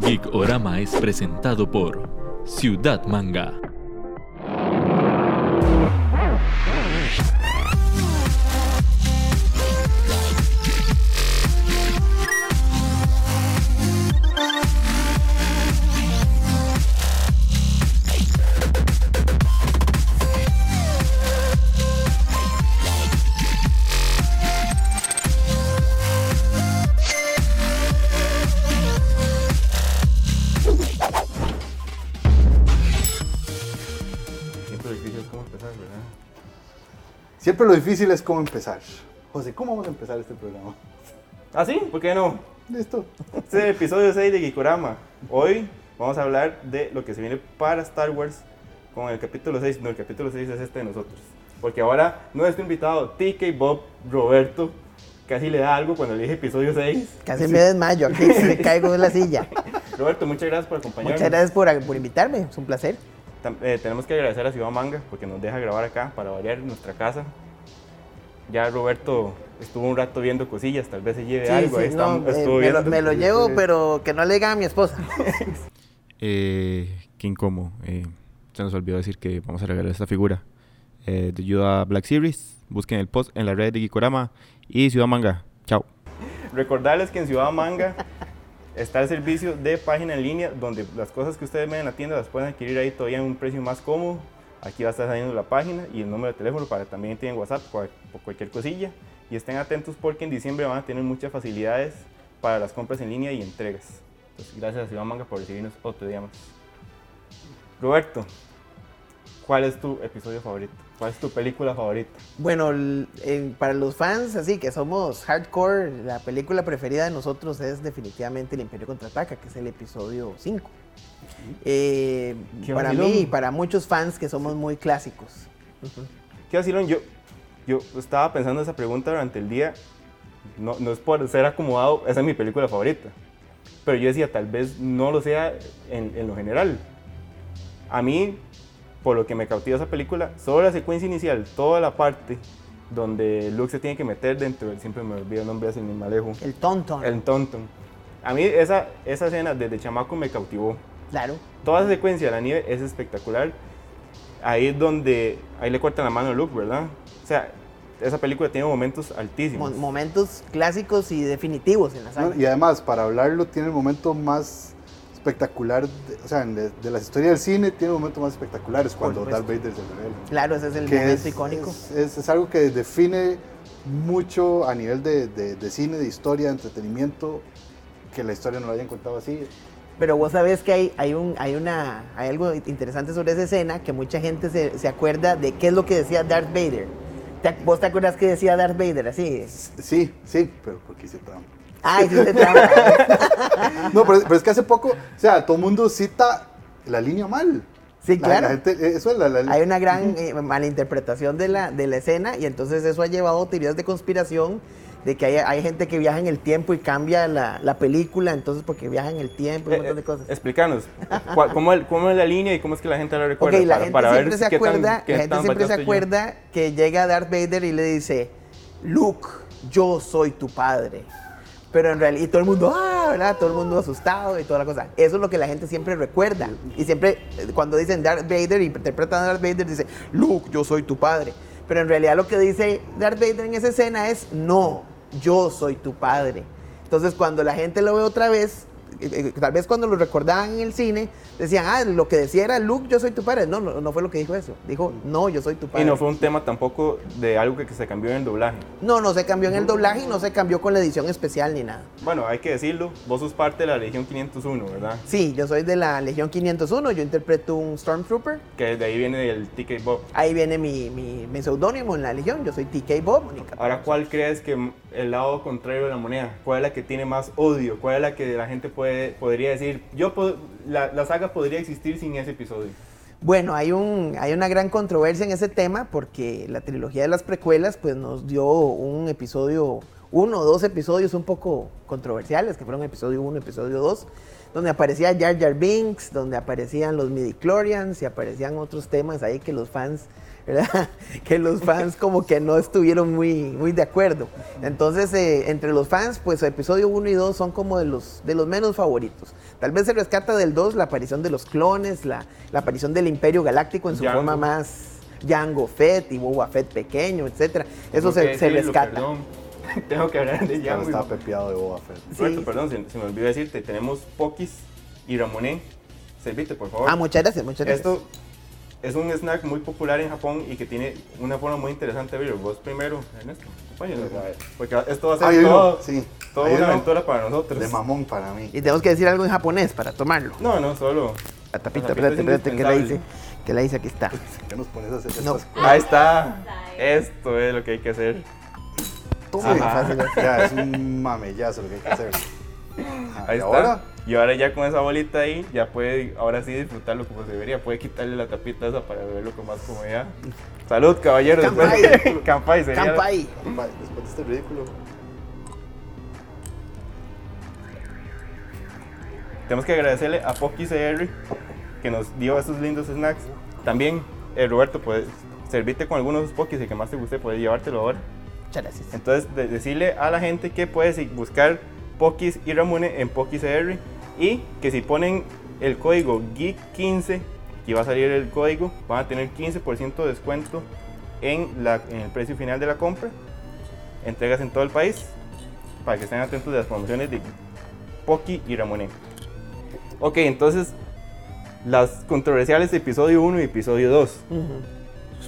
Geek Orama es presentado por Ciudad Manga. Siempre lo difícil es cómo empezar. José, ¿cómo vamos a empezar este programa? ¿Ah, sí? ¿Por qué no? Listo. Este es el episodio 6 de Gikorama. Hoy vamos a hablar de lo que se viene para Star Wars con el capítulo 6. No, el capítulo 6 es este de nosotros. Porque ahora nuestro invitado, TK Bob Roberto, casi le da algo cuando le dije episodio 6. Casi me desmayo aquí, me caigo de la silla. Roberto, muchas gracias por acompañarnos. Muchas gracias por, por invitarme, es un placer. Eh, tenemos que agradecer a Ciudad Manga porque nos deja grabar acá para variar en nuestra casa. Ya Roberto estuvo un rato viendo cosillas, tal vez se lleve Sí, algo. sí, ahí está- no, eh, estuvo me, lo, me lo llevo, pero que no le diga a mi esposa. Eh, qué incómodo. Eh, se nos olvidó decir que vamos a regalar esta figura eh, de ayuda Black Series. Busquen el post en la red de Gikorama y Ciudad Manga. Chao. Recordarles que en Ciudad Manga está el servicio de página en línea donde las cosas que ustedes ven en la tienda las pueden adquirir ahí todavía en un precio más cómodo. Aquí va a estar saliendo la página y el número de teléfono para también tienen WhatsApp por cualquier cosilla. Y estén atentos porque en diciembre van a tener muchas facilidades para las compras en línea y entregas. Entonces, gracias a Ciudad Manga por recibirnos otro día más. Roberto, ¿cuál es tu episodio favorito? ¿Cuál es tu película favorita? Bueno, en- para los fans, así que somos hardcore, la película preferida de nosotros es definitivamente El Imperio Contraataca, que es el episodio 5. Eh, para vacilón. mí y para muchos fans que somos muy clásicos. ¿Qué vacilón? Yo, yo estaba pensando esa pregunta durante el día. No, no es por ser acomodado, esa es mi película favorita. Pero yo decía, tal vez no lo sea en, en lo general. A mí, por lo que me cautiva esa película, solo la secuencia inicial, toda la parte donde Luke se tiene que meter dentro, siempre me olvido el nombre, así me alejo, El Tonton. el Tonton. A mí esa, esa escena desde chamaco me cautivó. Claro. Toda esa secuencia de la nieve es espectacular. Ahí es donde, ahí le cortan la mano a Luke, ¿verdad? O sea, esa película tiene momentos Mo- altísimos. momentos clásicos y definitivos en la saga. Y además, para hablarlo, tiene el momento más espectacular, de- o sea, de, de la historia del cine, tiene momentos más espectaculares cuando supuesto. Darth Vader se revela. Claro, ese es el Que momento es, icónico. Es, es- es algo que define mucho a nivel de, de- de cine, de historia, de entretenimiento, que la historia no lo hayan contado así. Pero vos sabés que hay, hay, un, hay, una, hay algo interesante sobre esa escena que mucha gente se, se acuerda de qué es lo que decía Darth Vader. ¿Te- ¿Vos te acuerdas que decía Darth Vader así? Sí, sí, pero porque hice trampa. Ay, hiciste trampa. No, pero, pero es que hace poco, o sea, todo el mundo cita la línea mal. Sí, La- claro. la gente- eso es la, la- Hay una gran eh, malinterpretación de la, de la escena y entonces eso ha llevado a teorías de conspiración de que hay, hay gente que viaja en el tiempo y cambia la, la película, entonces porque viaja en el tiempo y un Eh, montón de eh, cosas. Explícanos, ¿cuál- ¿cómo, el- ¿cómo es la línea y cómo es que la gente la recuerda? Ok, la para, gente para ver siempre se qué tan- acuerda, qué la gente tan siempre se estoy yo. acuerda que llega Darth Vader y le dice, Luke, yo soy tu padre. Pero en realidad, y todo el mundo, ah, ¿verdad? Todo el mundo asustado y toda la cosa. Eso es lo que la gente siempre recuerda. Y siempre, eh, cuando dicen Darth Vader interpretan a Darth Vader, dice, Luke, yo soy tu padre. Pero en realidad lo que dice Darth Vader en esa escena es, no, yo soy tu padre. Entonces cuando la gente lo ve otra vez, eh, eh, tal vez cuando lo recordaban en el cine, decían, ah, lo que decía era Luke, yo soy tu padre. No, no, no fue lo que dijo eso. Dijo, no, yo soy tu padre. Y no fue un tema tampoco de algo que, que se cambió en el doblaje. no, no se cambió en el doblaje y no se cambió con la edición especial ni nada. Bueno, hay que decirlo, vos sos parte de la Legión 501, ¿verdad? Sí, yo soy de la Legión 501, yo interpreto un Stormtrooper. Que de ahí viene el TK Bob. Ahí viene mi, mi, mi seudónimo en la Legión, yo soy TK Bob. Ahora, ¿cuál crees que el lado contrario de la moneda? ¿Cuál es la que tiene más odio? ¿Cuál es la que la gente puede, podría decir, yo la, la saga podría existir sin ese episodio? Bueno, hay, un, hay una gran controversia en ese tema porque la trilogía de las precuelas pues nos dio un episodio uno o dos episodios un poco controversiales, que fueron episodio 1, episodio 2, donde aparecía Jar Jar Binks, donde aparecían los midichlorians y aparecían otros temas ahí que los fans, ¿verdad? Que los fans como que no estuvieron muy, muy de acuerdo. Entonces, eh, entre los fans, pues episodio 1 y 2 son como de los, de los menos favoritos. Tal vez se rescata del 2 la aparición de los clones, la, la aparición del Imperio Galáctico en su forma más Jango Fett y Boba Fett pequeño, etcétera. Eso se, se rescata. perdón. Tengo que hablar de Ya Jango. estaba pepeado de Boba Fett. Roberto, Sí. perdón, se, se me olvidó decirte, tenemos Pokis y Ramoné. Servite, por favor. Ah, muchas gracias, muchas gracias. Esto es un snack muy popular en Japón y que tiene una forma muy interesante de verlo. Vos primero, Ernesto, acompáñanos, A ver. Porque esto va a ser uno, todo, sí. toda Hay una aventura para nosotros. De mamón para mí. Y tenemos que decir algo en japonés para tomarlo. No, no, solo. La tapita, espérate, es espérate, que la hice. Que la hice, aquí está. ¿Qué nos pones a hacer No. estas cosas? Ahí está. Esto es lo que hay que hacer. Toma, fácil. Ya, es un mamellazo lo que hay que hacer. Ahí y está. ahora, Y ahora ya con esa bolita ahí, ya puede ahora sí disfrutarlo como se debería. Puede quitarle la tapita esa para verlo con más comodidad. Salud, caballero. Kampai. Después- Kampai sería. Después de este ridículo, Tenemos que agradecerle a Pocky CR que nos dio esos lindos snacks. También, eh, Roberto, puedes servirte con algunos de esos Pokis y que más te guste, puedes llevártelo ahora. Muchas gracias. Entonces, de- decirle a la gente que puedes buscar Pokis y Ramune en Pokis CR y que si ponen el código GEEK15, aquí va a salir el código, van a tener 15% de descuento en, la, en el precio final de la compra. Entregas en todo el país para que estén atentos de las promociones de Poki y Ramune. Ok, entonces las controversiales de episodio 1 y episodio 2 Ujú.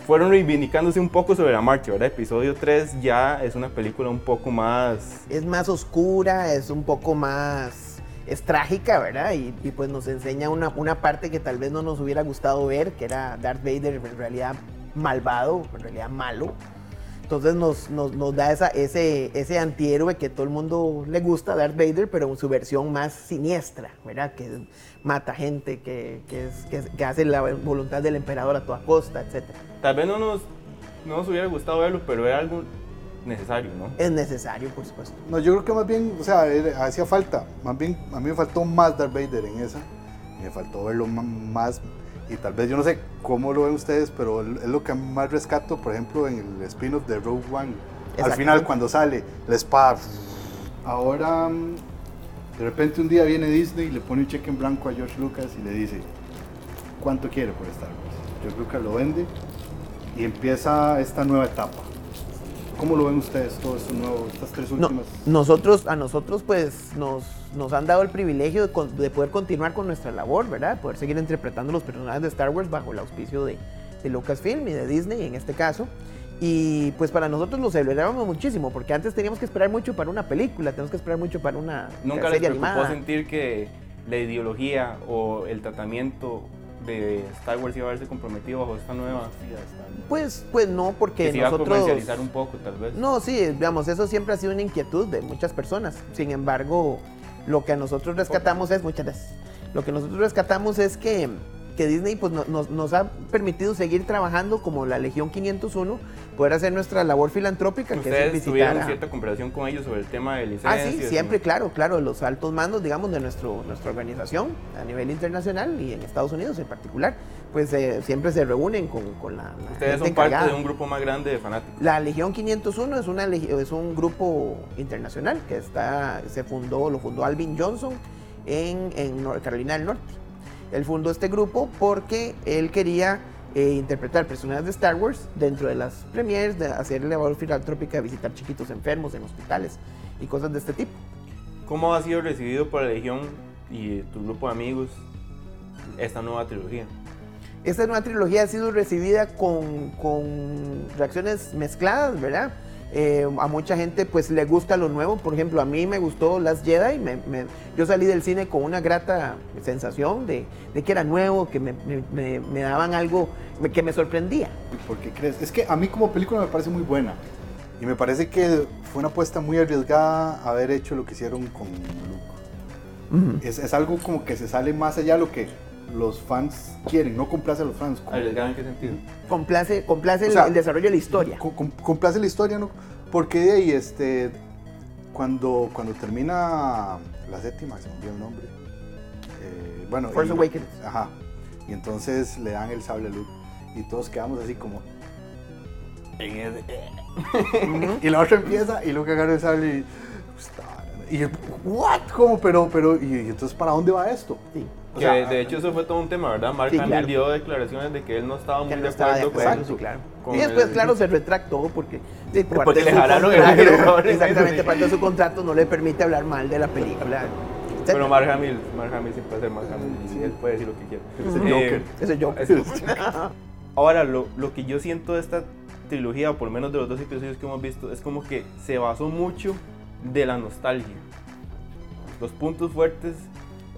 fueron reivindicándose un poco sobre la marcha, ¿verdad? Episodio 3 ya es una película un poco más... Es más oscura, es un poco más. Es trágica, ¿verdad? Y, y pues nos enseña una, una parte que tal vez no nos hubiera gustado ver, que era Darth Vader en realidad malvado, en realidad malo. Entonces nos, nos, nos da esa, ese, ese antihéroe que todo el mundo le gusta, Darth Vader, pero en su versión más siniestra, ¿verdad? Que mata gente, que, que, es- que, que hace la voluntad del emperador a toda costa, etc. Tal vez no nos, no nos hubiera gustado verlo, pero era algo necesario, ¿no? Es necesario, por supuesto. No, yo creo que más bien, o sea, hacía falta. Más bien, a mí me faltó más Darth Vader en esa. Me faltó verlo más. Y tal vez yo no sé cómo lo ven ustedes, pero es lo que más rescato, por ejemplo, en el spin-off de Rogue One. Al final, cuando sale la espada. Ahora, mm, de repente un día viene Disney y le pone un cheque en blanco a George Lucas y le dice: ¿Cuánto quiere por Star Wars? George Lucas lo vende y empieza esta nueva etapa. ¿Cómo lo ven ustedes, todo esto nuevo, estas tres No, últimas? nosotros, a nosotros pues nos, nos han dado el privilegio de, poder continuar con nuestra labor, ¿verdad? Poder seguir interpretando los personajes de Star Wars bajo el auspicio de, de Lucasfilm y de Disney en este caso. Y pues para nosotros lo celebrábamos muchísimo, porque antes teníamos que esperar mucho para una película, tenemos que esperar mucho para una Nunca les serie preocupó animada. sentir que la ideología o el tratamiento de Star Wars iba a verse comprometido bajo esta nueva... Pues, pues no, porque Que se iba a nosotros... comercializar un poco, tal vez. No, sí, digamos, eso siempre ha sido una inquietud de muchas personas. Sin embargo, lo que a nosotros rescatamos es, muchas gracias, lo que nosotros rescatamos es que, que Disney pues, no- nos, nos ha permitido seguir trabajando como la Legión 501, poder hacer nuestra labor filantrópica, que es Ustedes visitar tuvieron a- cierta conversación con ellos sobre el tema de Ah, licencias. sí, siempre, claro, claro, los altos mandos, digamos, de nuestro, nuestra organización a nivel internacional y en Estados Unidos en particular, pues eh, siempre se reúnen con, con la, la Ustedes gente son parte encargada. de un grupo más grande de fanáticos. La Legión 501 es, una, es un grupo internacional que está, se fundó, lo fundó Alvin Johnson en, en Carolina del Norte. Él fundó este grupo porque él quería eh, interpretar personajes de Star Wars dentro de las premiers, de hacer labor filantrópica, visitar chiquitos enfermos en hospitales y cosas de este tipo. ¿Cómo ha sido recibido por la Legión y tu grupo de amigos esta nueva trilogía? Esta nueva trilogía ha sido recibida con, con reacciones mezcladas, ¿verdad? Eh, a mucha gente pues le gusta lo nuevo, por ejemplo, a mí me gustó Last Jedi, me- me- yo salí del cine con una grata sensación de, de que era nuevo, que me, me- daban algo que me sorprendía. ¿Por qué crees? Es que a mí como película me parece muy buena. Y me parece que fue una apuesta muy arriesgada haber hecho lo que hicieron con Luke. Es, es algo como que se sale más allá de lo que los fans quieren, no complace a los fans. ¿Arriesgado en qué sentido? Complace, complace O el- sea, el, desarrollo de la historia. com- com- complace la historia, ¿no? Porque de ahí, este, cuando, cuando termina la séptima, se me olvidó el nombre. eh, bueno, Force y- Awakens. Ajá. Y entonces le dan el sable a Luke. Y todos quedamos así como. en ese- y la otra empieza y Luke agarra el sable y. Y el, ¿what? ¿Cómo? Pero, pero, y, y entonces, ¿para dónde va esto? Sí. O Que sea, de hecho eso fue todo un tema, ¿verdad? Mark Sí, claro. dio declaraciones de que él no estaba muy no de de acuerdo con eso. sí, claro. con Y después, el- claro, se retractó porque... sí, parte Porque de le jalaron el. Exactamente, parte de su contrato no le permite hablar mal de la película. Pero Mark Hamill, Mark Hamill siempre puede ser Mark Hamill y él puede decir lo que quiera. Es el Eh, Joker. Yo. es- Ahora, lo, lo que yo siento de esta trilogía, o por lo menos de los dos episodios que hemos visto, es como que se basó mucho de la nostalgia. Los puntos fuertes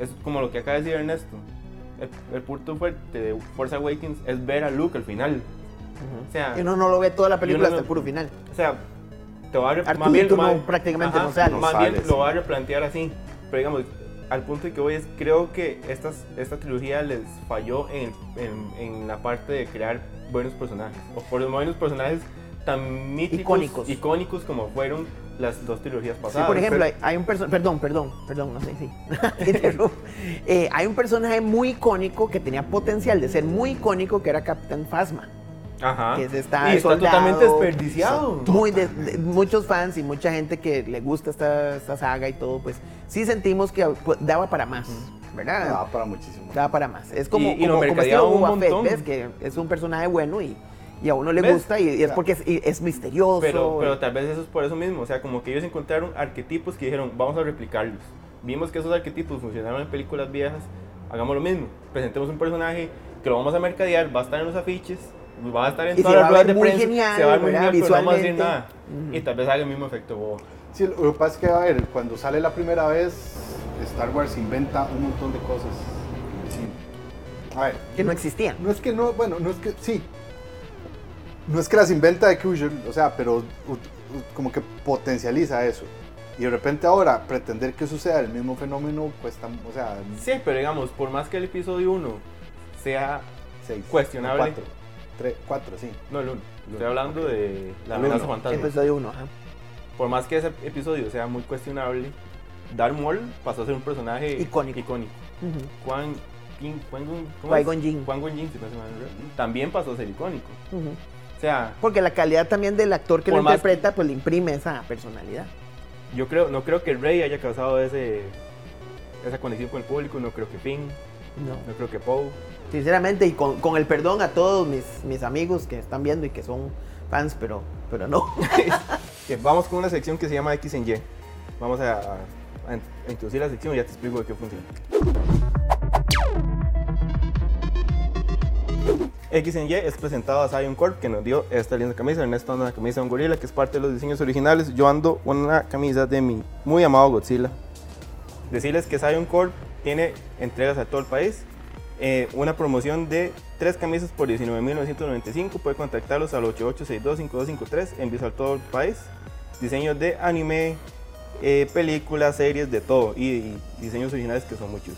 es como lo que acaba de decir Ernesto. El, el punto fuerte de Force Awakens es ver a Luke al final. O sea, Y uno no lo ve toda la película hasta no- el puro final. O sea, te va a más bien, no, prácticamente ajá, no sale. Más No bien sale, lo sí. va a replantear así. Pero digamos, al punto de que voy es, creo que estas, esta trilogía les falló en, en, en la parte de crear buenos personajes. O por los buenos personajes tan míticos, Icónicos. icónicos como fueron las dos trilogías Sí, pasadas. por ejemplo, hay, hay un personaje, perdón, perdón, perdón, no sé, sí. Eh, hay un personaje muy icónico que tenía potencial de ser muy icónico que era Capitán Phasma. Ajá. que es esta y está soldado, totalmente desperdiciado. Muy de- de- muchos fans y mucha gente que le gusta esta, esta saga y todo, pues sí sentimos que pues, daba para más, ¿verdad? Ah, para muchísimo. Daba para más. Es como, Y- y lo como, como mercadeaban estilo un Boba Fett, montón. ¿ves? Que es un personaje bueno y, y a uno le ¿Ves? gusta y, y es porque es, y es misterioso. Pero, pero tal vez eso es por eso mismo. O sea, como que ellos encontraron arquetipos que dijeron, vamos a replicarlos. Vimos que esos arquetipos funcionaron en películas viejas, hagamos lo mismo. Presentemos un personaje que lo vamos a mercadear, va a estar en los afiches, va a estar en Y se todas va las a ruedas ver de muy prensa, genial, se va a ver muy genial, pero no vamos a decir nada. Ujú. Y tal vez haga el mismo efecto bobo. Sí, lo que pasa es que, a ver, cuando sale la primera vez, Star Wars inventa un montón de cosas cine. A ver, que no existían. no es que no, bueno, no es que, sí. No es que las inventa de Cruiser, o sea, pero como que potencializa eso. Y de repente ahora pretender que suceda el mismo fenómeno cuesta, o sea, Sí, pero digamos, por más que el episodio 1 sea seis, Cuestionable. Cuatro, tres, cuatro, sí. No, el 1. Estoy hablando de la amenaza uno. fantasma. Episodio 1, ajá. Por más que ese episodio sea muy cuestionable, Darth Maul pasó a ser un personaje Icónico. icónico. Ujú. Quan King, Quan Gon-. Qui-Gon Jinn. Qui-Gon Jinn, si no se me. También pasó a ser icónico. Ujú. O sea, Porque la calidad también del actor que lo interpreta, pues le imprime esa personalidad. yo creo, no creo que Rey haya causado ese, esa conexión con el público, no creo que Finn, No. no creo que Poe. Sinceramente, y con, con el perdón a todos mis, mis amigos que están viendo y que son fans, pero, pero no. Vamos con una sección que se llama X en Y. Vamos a, a- a introducir la sección y ya te explico de qué funciona. X Y es presentado a Zion Corp que nos dio esta linda camisa. Ernesto anda una camisa de un gorila que es parte de los diseños originales. Yo ando una camisa de mi muy amado Godzilla. Decirles que Zion Corp tiene entregas a todo el país. Eh, una promoción de tres camisas por 19.995. Puede contactarlos al 8862-5253. Envíos a todo el país. Diseños de anime, eh, películas, series, de todo. Y, y diseños originales que son muchos.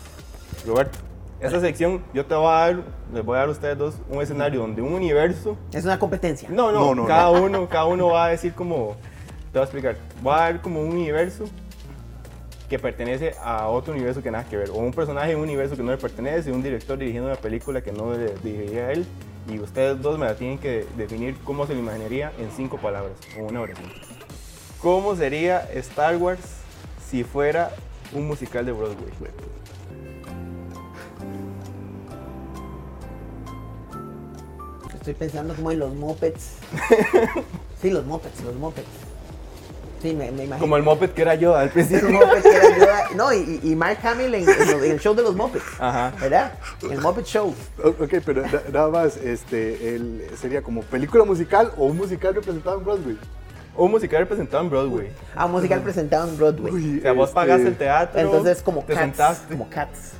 Roberto, esta sección yo te voy a dar, les voy a dar a ustedes dos un escenario donde un universo. es una competencia. No, no, No, no, cada uno, cada uno va a decir como, te voy a explicar, va a dar como un universo que pertenece a otro universo que nada que ver, o un personaje de un universo que no le pertenece, un director dirigiendo una película que no le dirigiría a él, y ustedes dos me la tienen que definir cómo se lo imaginaría en cinco palabras, o una oración. ¿Cómo sería Star Wars si fuera un musical de Broadway? Estoy pensando como en los mopeds. Sí, los mopeds, los mopeds. Sí, me, me imagino. Como el moped que era yo al principio. mopeds que era yo- No, y, y Mark Hamill en, en lo- en el show de los mopeds. Ajá. ¿Verdad? El Muppet Show. O- Ok, pero na- nada más, este, el, sería como película musical o un musical representado en Broadway. Un musical representado en Broadway. Ah, un musical presentado en Broadway. Uy, O sea, vos este, pagaste el teatro. Entonces, como te Cats. sentaste. Como Cats.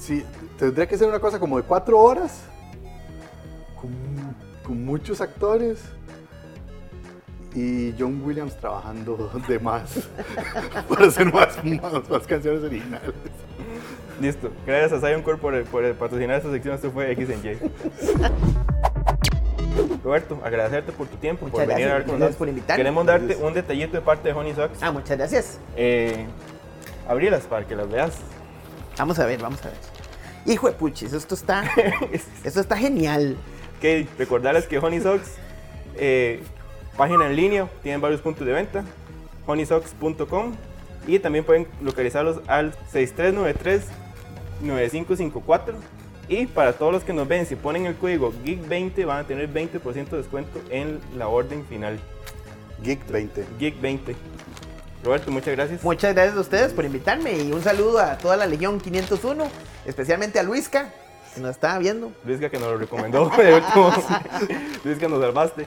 Sí, tendría que ser una cosa como de cuatro horas, con muchos actores y John Williams trabajando de más para hacer más, más, más canciones originales. Listo. Gracias a Zion Corp por, por patrocinar esta sección. Esto fue X en Y. Roberto, agradecerte por tu tiempo, Muchas por venir a hablar con gracias nosotros. por invitarme. Queremos darte un detallito de parte de Honey Socks. Ah, muchas gracias. Eh, abrílas para que las veas. Vamos a ver, vamos a ver. Hijo de puchis, esto está, esto está genial. Que recordarles que Honey Socks, eh, página en línea, tienen varios puntos de venta, honeysocks.com y también pueden localizarlos al 6393-9554. Y para todos los que nos ven, si ponen el código GEEK20 van a tener 20% de descuento en la orden final. Geek 20. GEEK20. Roberto, muchas gracias. Muchas gracias a ustedes por invitarme y un saludo a toda la Legión 501, especialmente a Luisca, que nos está viendo. Luisca que nos lo recomendó de último. Luisca nos salvaste.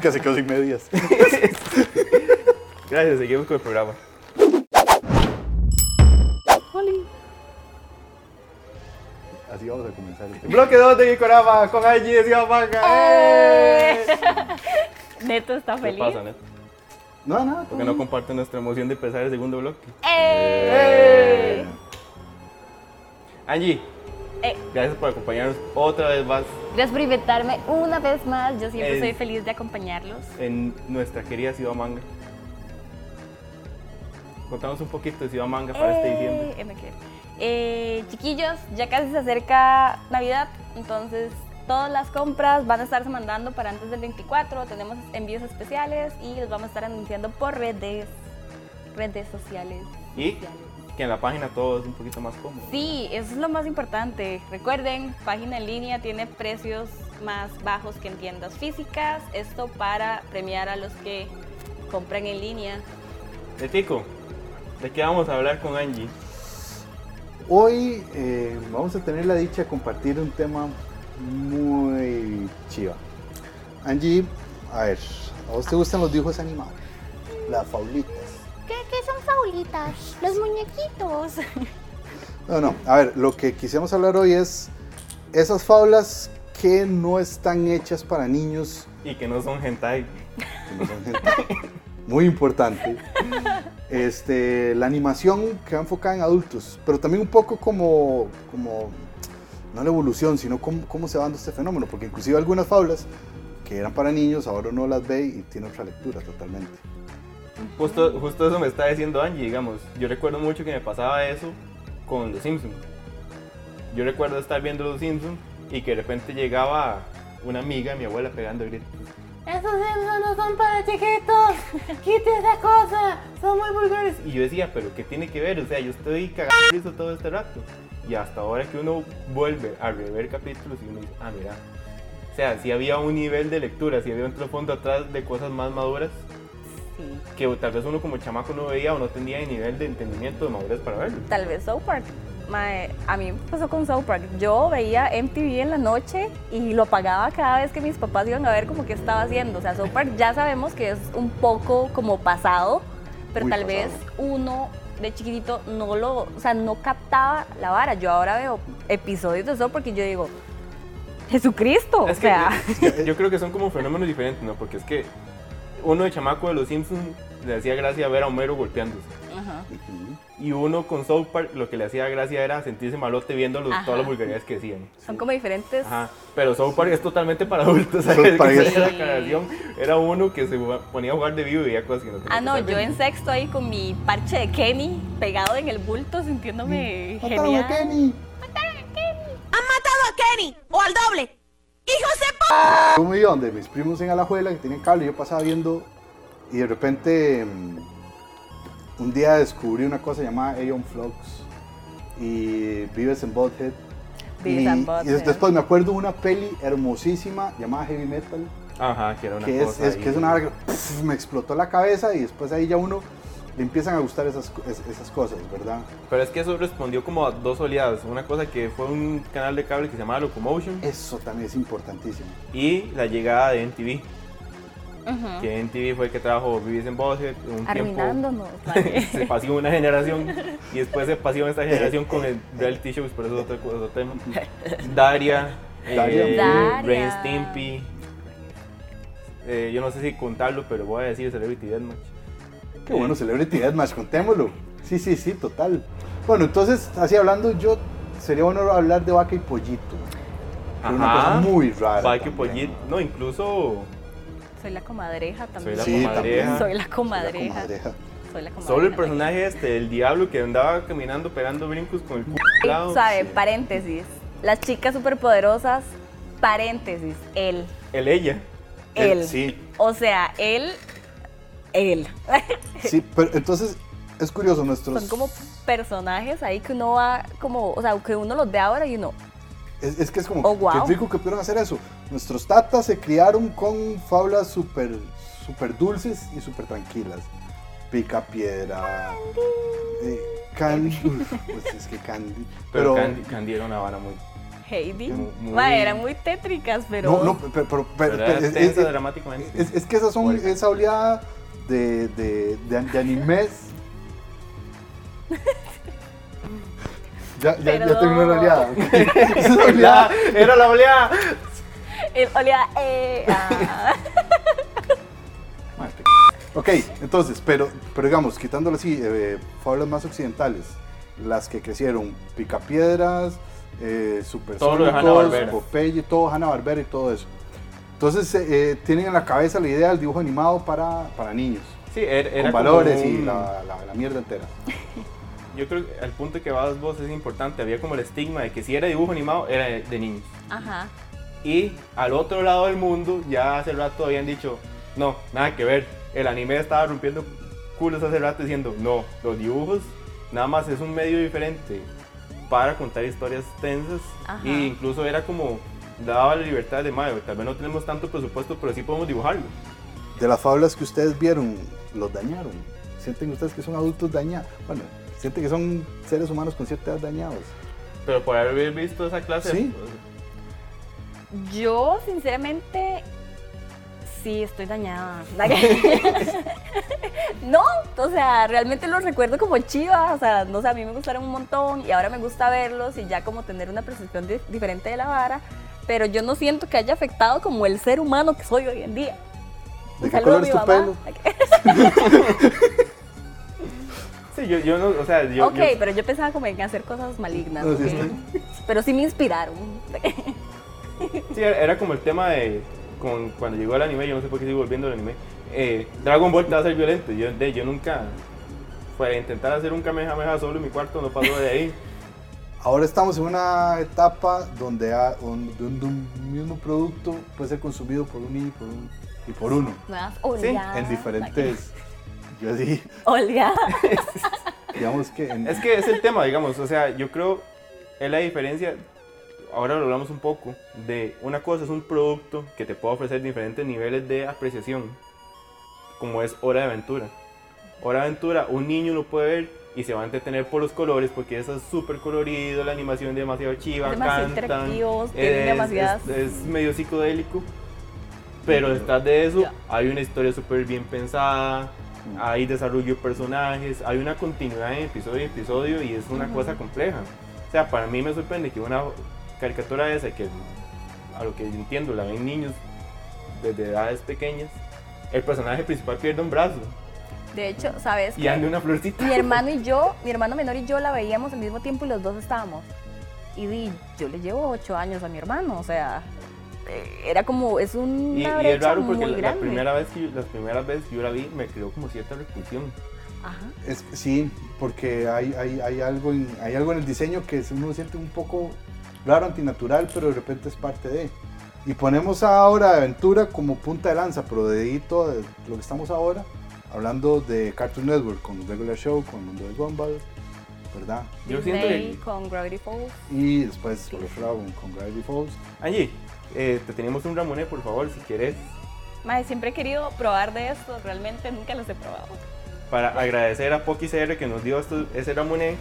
Que se quedó sin medias. Gracias, seguimos con el programa. Así vamos a comenzar. Bloque 2 de Gikorama con Angie de Manga. ¡Eh! Neto está ¿Qué feliz. pasa, Neto? No, nada. Porque no comparten nuestra emoción de empezar el segundo bloque. ¡Eh! Angie, Eh. gracias por acompañarnos otra vez más Gracias por invitarme una vez más. Yo siempre soy feliz de acompañarlos. en nuestra querida Ciudad Manga. Contanos un poquito de Ciudad Manga para este diciembre. Eh, MK. Eh, chiquillos, ya casi se acerca Navidad, entonces todas las compras van a estarse mandando para antes del 24. Tenemos envíos especiales y los vamos a estar anunciando por redes, redes sociales. Y sociales. Que en la página todo es un poquito más cómodo. Sí, eso es lo más importante. Recuerden, página en línea tiene precios más bajos que en tiendas físicas. Esto para premiar a los que compran en línea. Netico, ¿de qué vamos a hablar con Angie? Hoy eh, vamos a tener la dicha de compartir un tema muy chiva. Angie, a ver, ¿a vos te gustan los dibujos animados? Las faulitas. Los muñequitos. No, no, a ver, lo que quisiéramos hablar hoy es esas faulas que no están hechas para niños, Y que no son hentai. que no son gente- muy importante. Este, la animación que va enfocada en adultos, pero también un poco como, como no la evolución, sino cómo, cómo se va dando este fenómeno, porque inclusive algunas faulas que eran para niños ahora uno las ve y tiene otra lectura totalmente. Justo, justo eso me está diciendo Angie, digamos. Yo recuerdo mucho que me pasaba eso con Los Simpsons. Yo recuerdo estar viendo Los Simpsons y que de repente llegaba una amiga, mi abuela, pegando gritos. Esos Simpsons no son para chiquitos. Quite esa cosa. Son muy vulgares. Y yo decía, pero ¿qué tiene que ver? O sea, yo estoy cagando eso todo este rato. Y hasta ahora que uno vuelve a rever capítulos y uno dice, ah, mira. O sea, si había un nivel de lectura, si había un trasfondo atrás de cosas más maduras Sí. que tal vez uno como chamaco no veía o no tenía el nivel de entendimiento de madurez para verlo. Tal vez South Park. Mae, a mí me pasó con South Park. Yo veía MTV en la noche y lo apagaba cada vez que mis papás iban a ver como qué estaba haciendo. O sea, South Park ya sabemos que es un poco como pasado, pero Muy tal pasado. vez uno de chiquitito no lo, o sea, no captaba la vara. Yo ahora veo episodios de South Park y yo digo, Jesucristo, Es o que sea, yo, yo creo que son como fenómenos diferentes, ¿no? Porque es que uno de chamaco de los Simpsons le hacía gracia ver a Homero golpeándose. Ajá. Y uno con South Park lo que le hacía gracia era sentirse malote viendo los- Ajá. todas las vulgaridades que decían. son como diferentes. Ajá. Pero South Park es totalmente para adultos. South ¿sabes? Park es- la. Era uno que se ponía a jugar de vivo y veía cosas que no tenía Ah, no, yo en sexto ahí con mi parche de Kenny pegado en el bulto, sintiéndome ¡Mataron a genial. Kenny! ¡O al doble! Yo me iba donde mis primos en Alajuela que tienen cable, yo pasaba viendo y de repente mm, un día descubrí una cosa llamada Aeon Flux y Vives en Bothead. Y, y después me acuerdo de una peli hermosísima llamada Heavy Metal, Ajá, que era una que es, cosa. es- ahí. que es una me explotó la cabeza y después ahí ya uno le empiezan a gustar esas, esas cosas, ¿verdad? Pero es que eso respondió como a dos oleadas. Una cosa que fue un canal de cable que se llamaba Locomotion Eso también es importantísimo. y la llegada de MTV. Ujú. Que MTV fue el que trajo Vivis en Bothead un tiempo. Arruinándonos. se paseó una generación y después se paseó esta generación con el reality shows, pero eso es otro, otro tema. Daria, Daria. eh, Daria. Ren Stimpy. Eh, yo no sé si contarlo, pero voy a decir Celebrity Deathmatch. Qué bueno, Celebrity Deathmatch, contémoslo. Sí, sí, sí, total. Bueno, entonces, así hablando, yo sería bueno hablar de vaca y pollito. Pero una cosa muy rara. Paqui también, Pollito. ¿no? Incluso Soy la comadreja también. la Sí, comadreja. también. Soy la La comadreja. comadreja. Soy la comadreja. solo el personaje este, el diablo que andaba caminando pegando brincos con el culo. Sabe, paréntesis. Las chicas superpoderosas, paréntesis. Él. El ella. Él. Sí, O sea, él. Él. sí, pero entonces es curioso, nuestros... Son como personajes ahí que uno va como, o sea, que uno los ve ahora y uno, Es, es que es como, Oh, wow. qué rico que pudieron hacer eso. Nuestros tatas se criaron con fábulas súper super dulces y súper tranquilas. Pica piedra. eh, Candy. uf, pues es que Candy. Pero, Pero, Candy, Candy era una vara muy. Heidi. Muy- eran muy tétricas, pero. no, no, pero, pero- pero- Pero es, es- dramáticamente. es- es que esas son esa oleada de, de, de, de animes. ya, ya, ya terminó la oleada. Oleada. Era la oleada. El oleada, eh, ah. Ok, entonces, pero, pero digamos, quitándolo así, eh, fábulas más occidentales, las que crecieron, Picapiedras, eh, Todo de Supersónicos, Hanna-Barbera. Popeye, todo Hanna-Barbera y todo eso. Entonces, eh, eh, tienen en la cabeza la idea del dibujo animado para, para niños, Sí, era, era con como valores y un- la, la, la mierda entera. Yo creo que al punto que vas vos es importante. Había como el estigma de que si era dibujo animado era de, de niños. Ajá. Y al otro lado del mundo, ya hace rato habían dicho, no, nada que ver. El anime estaba rompiendo culos hace rato diciendo, no, los dibujos nada más es un medio diferente para contar historias tensas. Ajá. Y incluso era como, daba la libertad de madre, tal vez no tenemos tanto presupuesto, pero sí podemos dibujarlo. De las fábulas que ustedes vieron, los dañaron. ¿Sienten ustedes que son adultos dañados? Bueno, sienten que son seres humanos con cierta edad dañados. Pero por haber visto esa clase... Sí. Yo, sinceramente, sí estoy dañada. no, o sea, realmente los recuerdo como chivas. O sea, no sé, a mí me gustaron un montón y ahora me gusta verlos y ya como tener una percepción di- diferente de la vara. Pero yo no siento que haya afectado como el ser humano que soy hoy en día. ¿De qué color a es mi tu mamá. pelo? Sí, yo, yo no, o sea, yo... ok, yo- pero yo pensaba como en hacer cosas malignas. No, sí, ok. Pero sí me inspiraron. Sí, era era como el tema de con, cuando llegó el anime, yo no sé por qué sigo volviendo al anime. eh, Dragon Ball te va a ser violento. Yo, de, yo nunca, para intentar hacer un Kamehameha solo en mi cuarto, no pasó de ahí. Ahora estamos en una etapa donde, ha- un, donde un mismo producto puede ser consumido por un niño y por, un- y por uno, Nuevas oleadas. en diferentes... Yo di, Oleadas. digamos que en- Es que es el tema, digamos, o sea, yo creo es la diferencia, ahora lo hablamos un poco, de una cosa es un producto que te puede ofrecer diferentes niveles de apreciación, como es Hora de Aventura. Hora de Aventura, un niño lo puede ver y se va a entretener por los colores porque eso es súper colorido, la animación es demasiado chiva, Demasiado cantan, tienen es, demasiadas- es- es medio psicodélico, pero detrás de eso Ya. hay una historia súper bien pensada, hay desarrollo de personajes, hay una continuidad en episodio y episodio y es una cosa compleja. O sea, para mí me sorprende que una caricatura de esa, que a lo que yo entiendo la ven niños desde edades pequeñas, el personaje principal pierde un brazo De hecho, ¿sabes y anda una florcita. Mi hermano y yo, mi hermano menor y yo la veíamos al mismo tiempo y los dos estábamos. Y di, yo le llevo ocho años a mi hermano, o sea, eh, era como, es una Y, y es raro porque la, la primera vez que yo, las primeras veces que yo la vi me creó como cierta repulsión. Ajá. es- sí, porque hay, hay, hay, algo en, hay algo en el diseño que uno siente un poco raro, antinatural, pero de repente es parte de. Y ponemos ahora Aventura como punta de lanza, pero de todo de lo que estamos ahora, hablando de Cartoon Network, con Regular Show, con Mundo de Gumball, ¿verdad? Yo siento que, con Gravity Falls. Y después, por otro lado, con- Gravity Falls. Angie, eh, te tenemos un ramoné, por favor, si quieres, Mae, siempre he querido probar de esto, realmente nunca los he probado. para agradecer a Poki CR que nos dio esto- ese ramoné,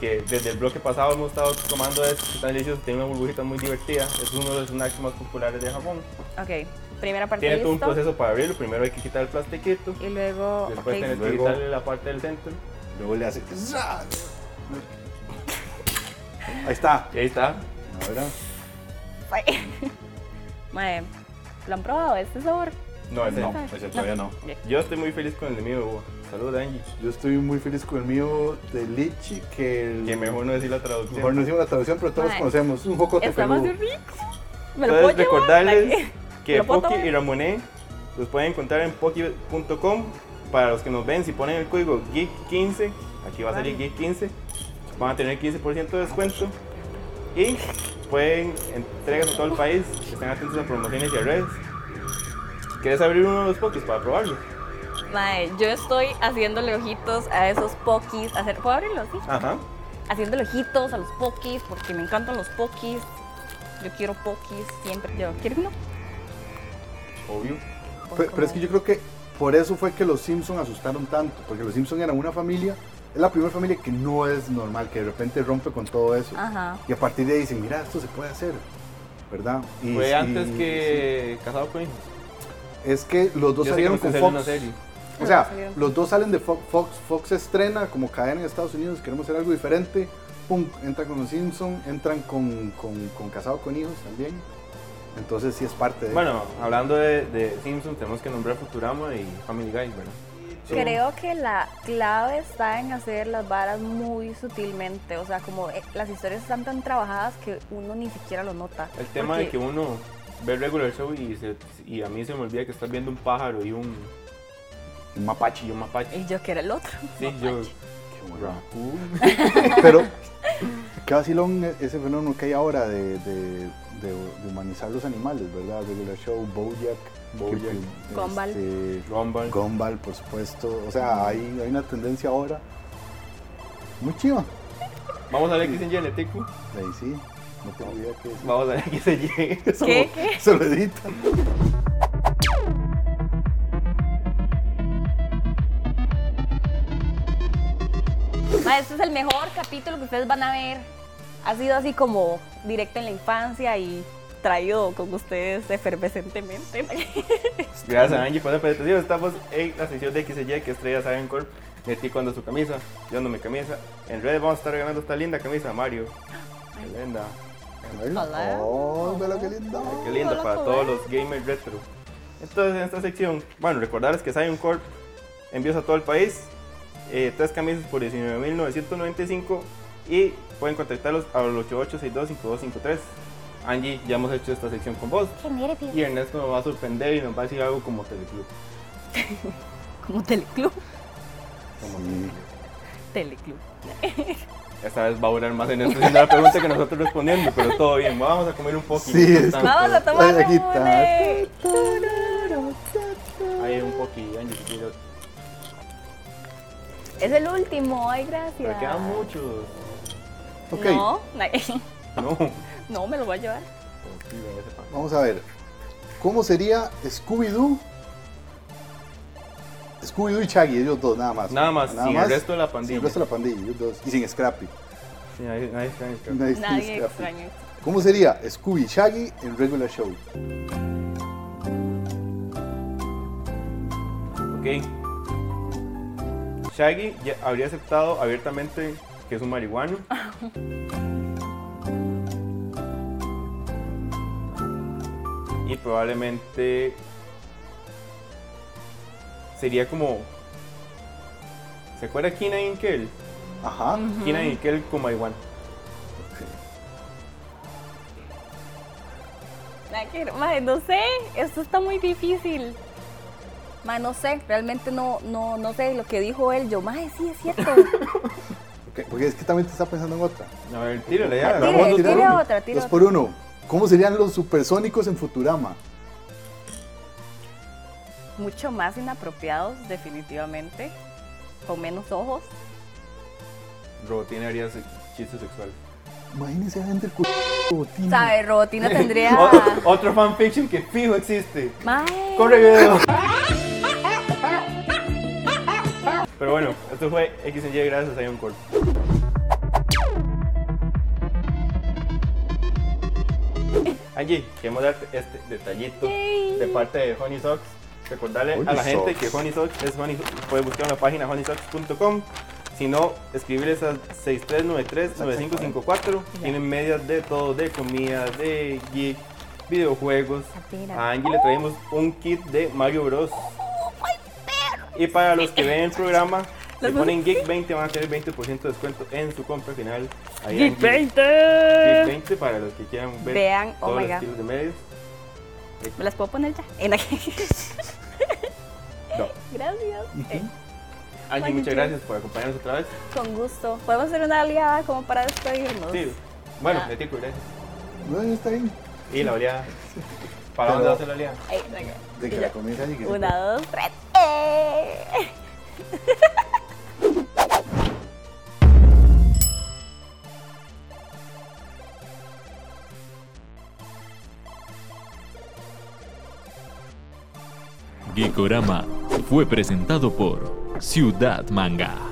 que desde el bloque pasado hemos estado tomando esto, que están delicioso, tiene una burbujita muy divertida, es uno de los snacks más populares de Japón. Ok, primera parte Tiene todo un proceso para abrirlo, primero hay que quitar el plastiquito, Y luego, después ok, tienes que Luego- quitarle la parte del centro, Luego le hace. Ahí está. y ahí está. Ahora, Mae, ¿lo han probado este sabor? No, ese no, no. ese todavía no. Yo estoy muy feliz con el de mío, Hugo. Saludos, Angie. Yo estoy muy feliz con el mío de Lichi, que el- Que mejor no decir la traducción. mejor no hicimos la traducción, pero todos conocemos. Un jocote Está más rico. ¿Me lo Entonces, puedo llevar? recordarles Aquí. Que ¿Lo puedo Poki y Ramoné los pueden encontrar en poki.com. Para los que nos ven, si ponen el código GEEK15, aquí va a salir GEEK15, van a tener 15% de descuento. Y pueden entregas a todo el país, estén atentos a promociones y a redes. ¿Quieres abrir uno de los Pokis para probarlo? Mae, yo estoy haciéndole ojitos a esos pokis. Hacer, ¿Puedo abrirlo? Sí. Ajá. Haciéndole ojitos a los pokis porque me encantan los pokis. Yo quiero pokis siempre. Yo, ¿Quieres uno? Obvio. Pe- Pero, es que yo creo que por eso fue que los Simpsons asustaron tanto, porque los Simpsons eran una familia, es la primera familia que no es normal, que de repente rompe con todo eso. Ajá. Y a partir de ahí dicen, mira, esto se puede hacer, ¿verdad? Y Fue sí, antes que Casado con Hijos. sí. Es que los dos Yo salieron con Fox. O sea, los dos salen de Fox, Fox. Fox estrena como cadena en Estados Unidos, queremos hacer algo diferente. Pum, entran con los Simpsons, entran con, con, con Casado con Hijos también. Entonces sí es parte de... Bueno, hablando de, de Simpsons, tenemos que nombrar Futurama y Family Guy, ¿verdad? Creo que la clave está en hacer las varas muy sutilmente. O sea, como eh, las historias están tan trabajadas que uno ni siquiera lo nota. El tema de que uno ve el regular show y, se- y a mí se me olvida que estás viendo un pájaro y un, un mapache. y un mapache. Y yo que era el otro. Sí, yo. Qué. Pero, qué vacilón e- ese fenómeno que hay ahora de, de, de- de humanizar los animales, ¿verdad? Regular Show, Bojack, Bojack. Gumball. este, Gumball. Gumball, por supuesto. O sea, hay, hay una tendencia ahora muy chiva. Vamos a ver X en Genetico. Ahí sí, no tengo idea qué es. Vamos a ver en Y. Eso ¿Qué? ¿Qué? Se lo editan. Ma, este es el mejor capítulo que ustedes van a ver. Ha sido así como directo en la infancia y traído con ustedes efervescentemente. Gracias Angie por la presentación. Estamos en la sección de X en Y que estrella Saben Corp. Metí cuando su camisa, yo ando mi camisa. En redes vamos a estar regalando esta linda camisa, Mario. Qué linda. Hola. Oh, qué lindo. Qué linda Hola, para joven. todos los gamers retro. Entonces, en esta sección, bueno, recordarles que Zion Corp envíos a todo el país. eh, tres camisas por 19.995 y pueden contactarlos al 8862-5253. Angie, ya hemos hecho esta sección con vos. Y Ernesto nos va a sorprender y nos va a decir algo como Teleclub. Como Teleclub. Sí. Teleclub. Esta vez va a durar más en esto haciendo la pregunta que nosotros respondiendo, pero todo bien. Vamos a comer un poquito. Sí, es- tanto. Vamos a tomar Ay, aquí está. mole. Ahí un poquito, Angie, si. Es el último, ay gracias. Pero quedan muchos. Ok, No, No. no me lo voy a llevar. Vamos a ver. ¿Cómo sería Scooby-Doo? Scooby-Doo y Shaggy, ellos dos, nada más. Nada más, sin el resto de la pandilla. Sin el resto de la pandilla, ellos dos. Y sin Scrappy. Sí, nadie, carro. Nadie Scrappy. ¿Cómo sería Scooby y Shaggy en regular show? Ok. Shaggy ya habría aceptado abiertamente que es un marihuano. y probablemente sería como. ¿Se acuerda Kina y Kel? Ajá. Kina y Kel con marihuana. Mae, no sé, esto está muy difícil. Mae, no sé, realmente no, no, no sé lo que dijo él. Yo, mae, sí, es cierto. Porque es que también te está pensando en otra. A ver, tírale ya. Ah, tire, vamos tire otra, tire Dos por uno. ¿Cómo serían los supersónicos en Futurama? Mucho más inapropiados, definitivamente. Con menos ojos. Robotina haría chistes sexuales. Imagínense a gente el culo botín. ¿Sabes? Robotina tendría. Otro, otro fanfiction que fijo existe. Mae. Corre video. Pero bueno, esto fue X en Y gracias a Ion Corp. Angie, queremos darte este detallito Yay. de parte de Honey Socks. Recordarle Honey a la gente Socks. que Honey Socks es Honey, puede buscar en la página honeysocks.com. Si no, escribirles al 6393-9554. Tienen medias de todo, de comida, de geek, videojuegos. A Angie le traemos un kit de Mario Bros. Y para los que ven el programa, Si ponen Geek 20 van a tener 20% de descuento en su compra final. Ahí Geek en 20. Geek 20 para los que quieran ver Vean, oh todos my los estilos de medios. ¿Me las puedo poner ya? En la que- No. Gracias. Eh, Angie, Ay, muchas gracias por acompañarnos otra vez. con gusto. ¿Podemos hacer una aliada como para despedirnos? Sí. Bueno, Ah. de tico, gracias. Bueno, está bien. Y la oleada. ¿Para Pero- dónde va a ser la oleada? Venga. De que la comienza y que se Una, dos, tres. ¡Eh! Geekorama fue presentado por Ciudad Manga.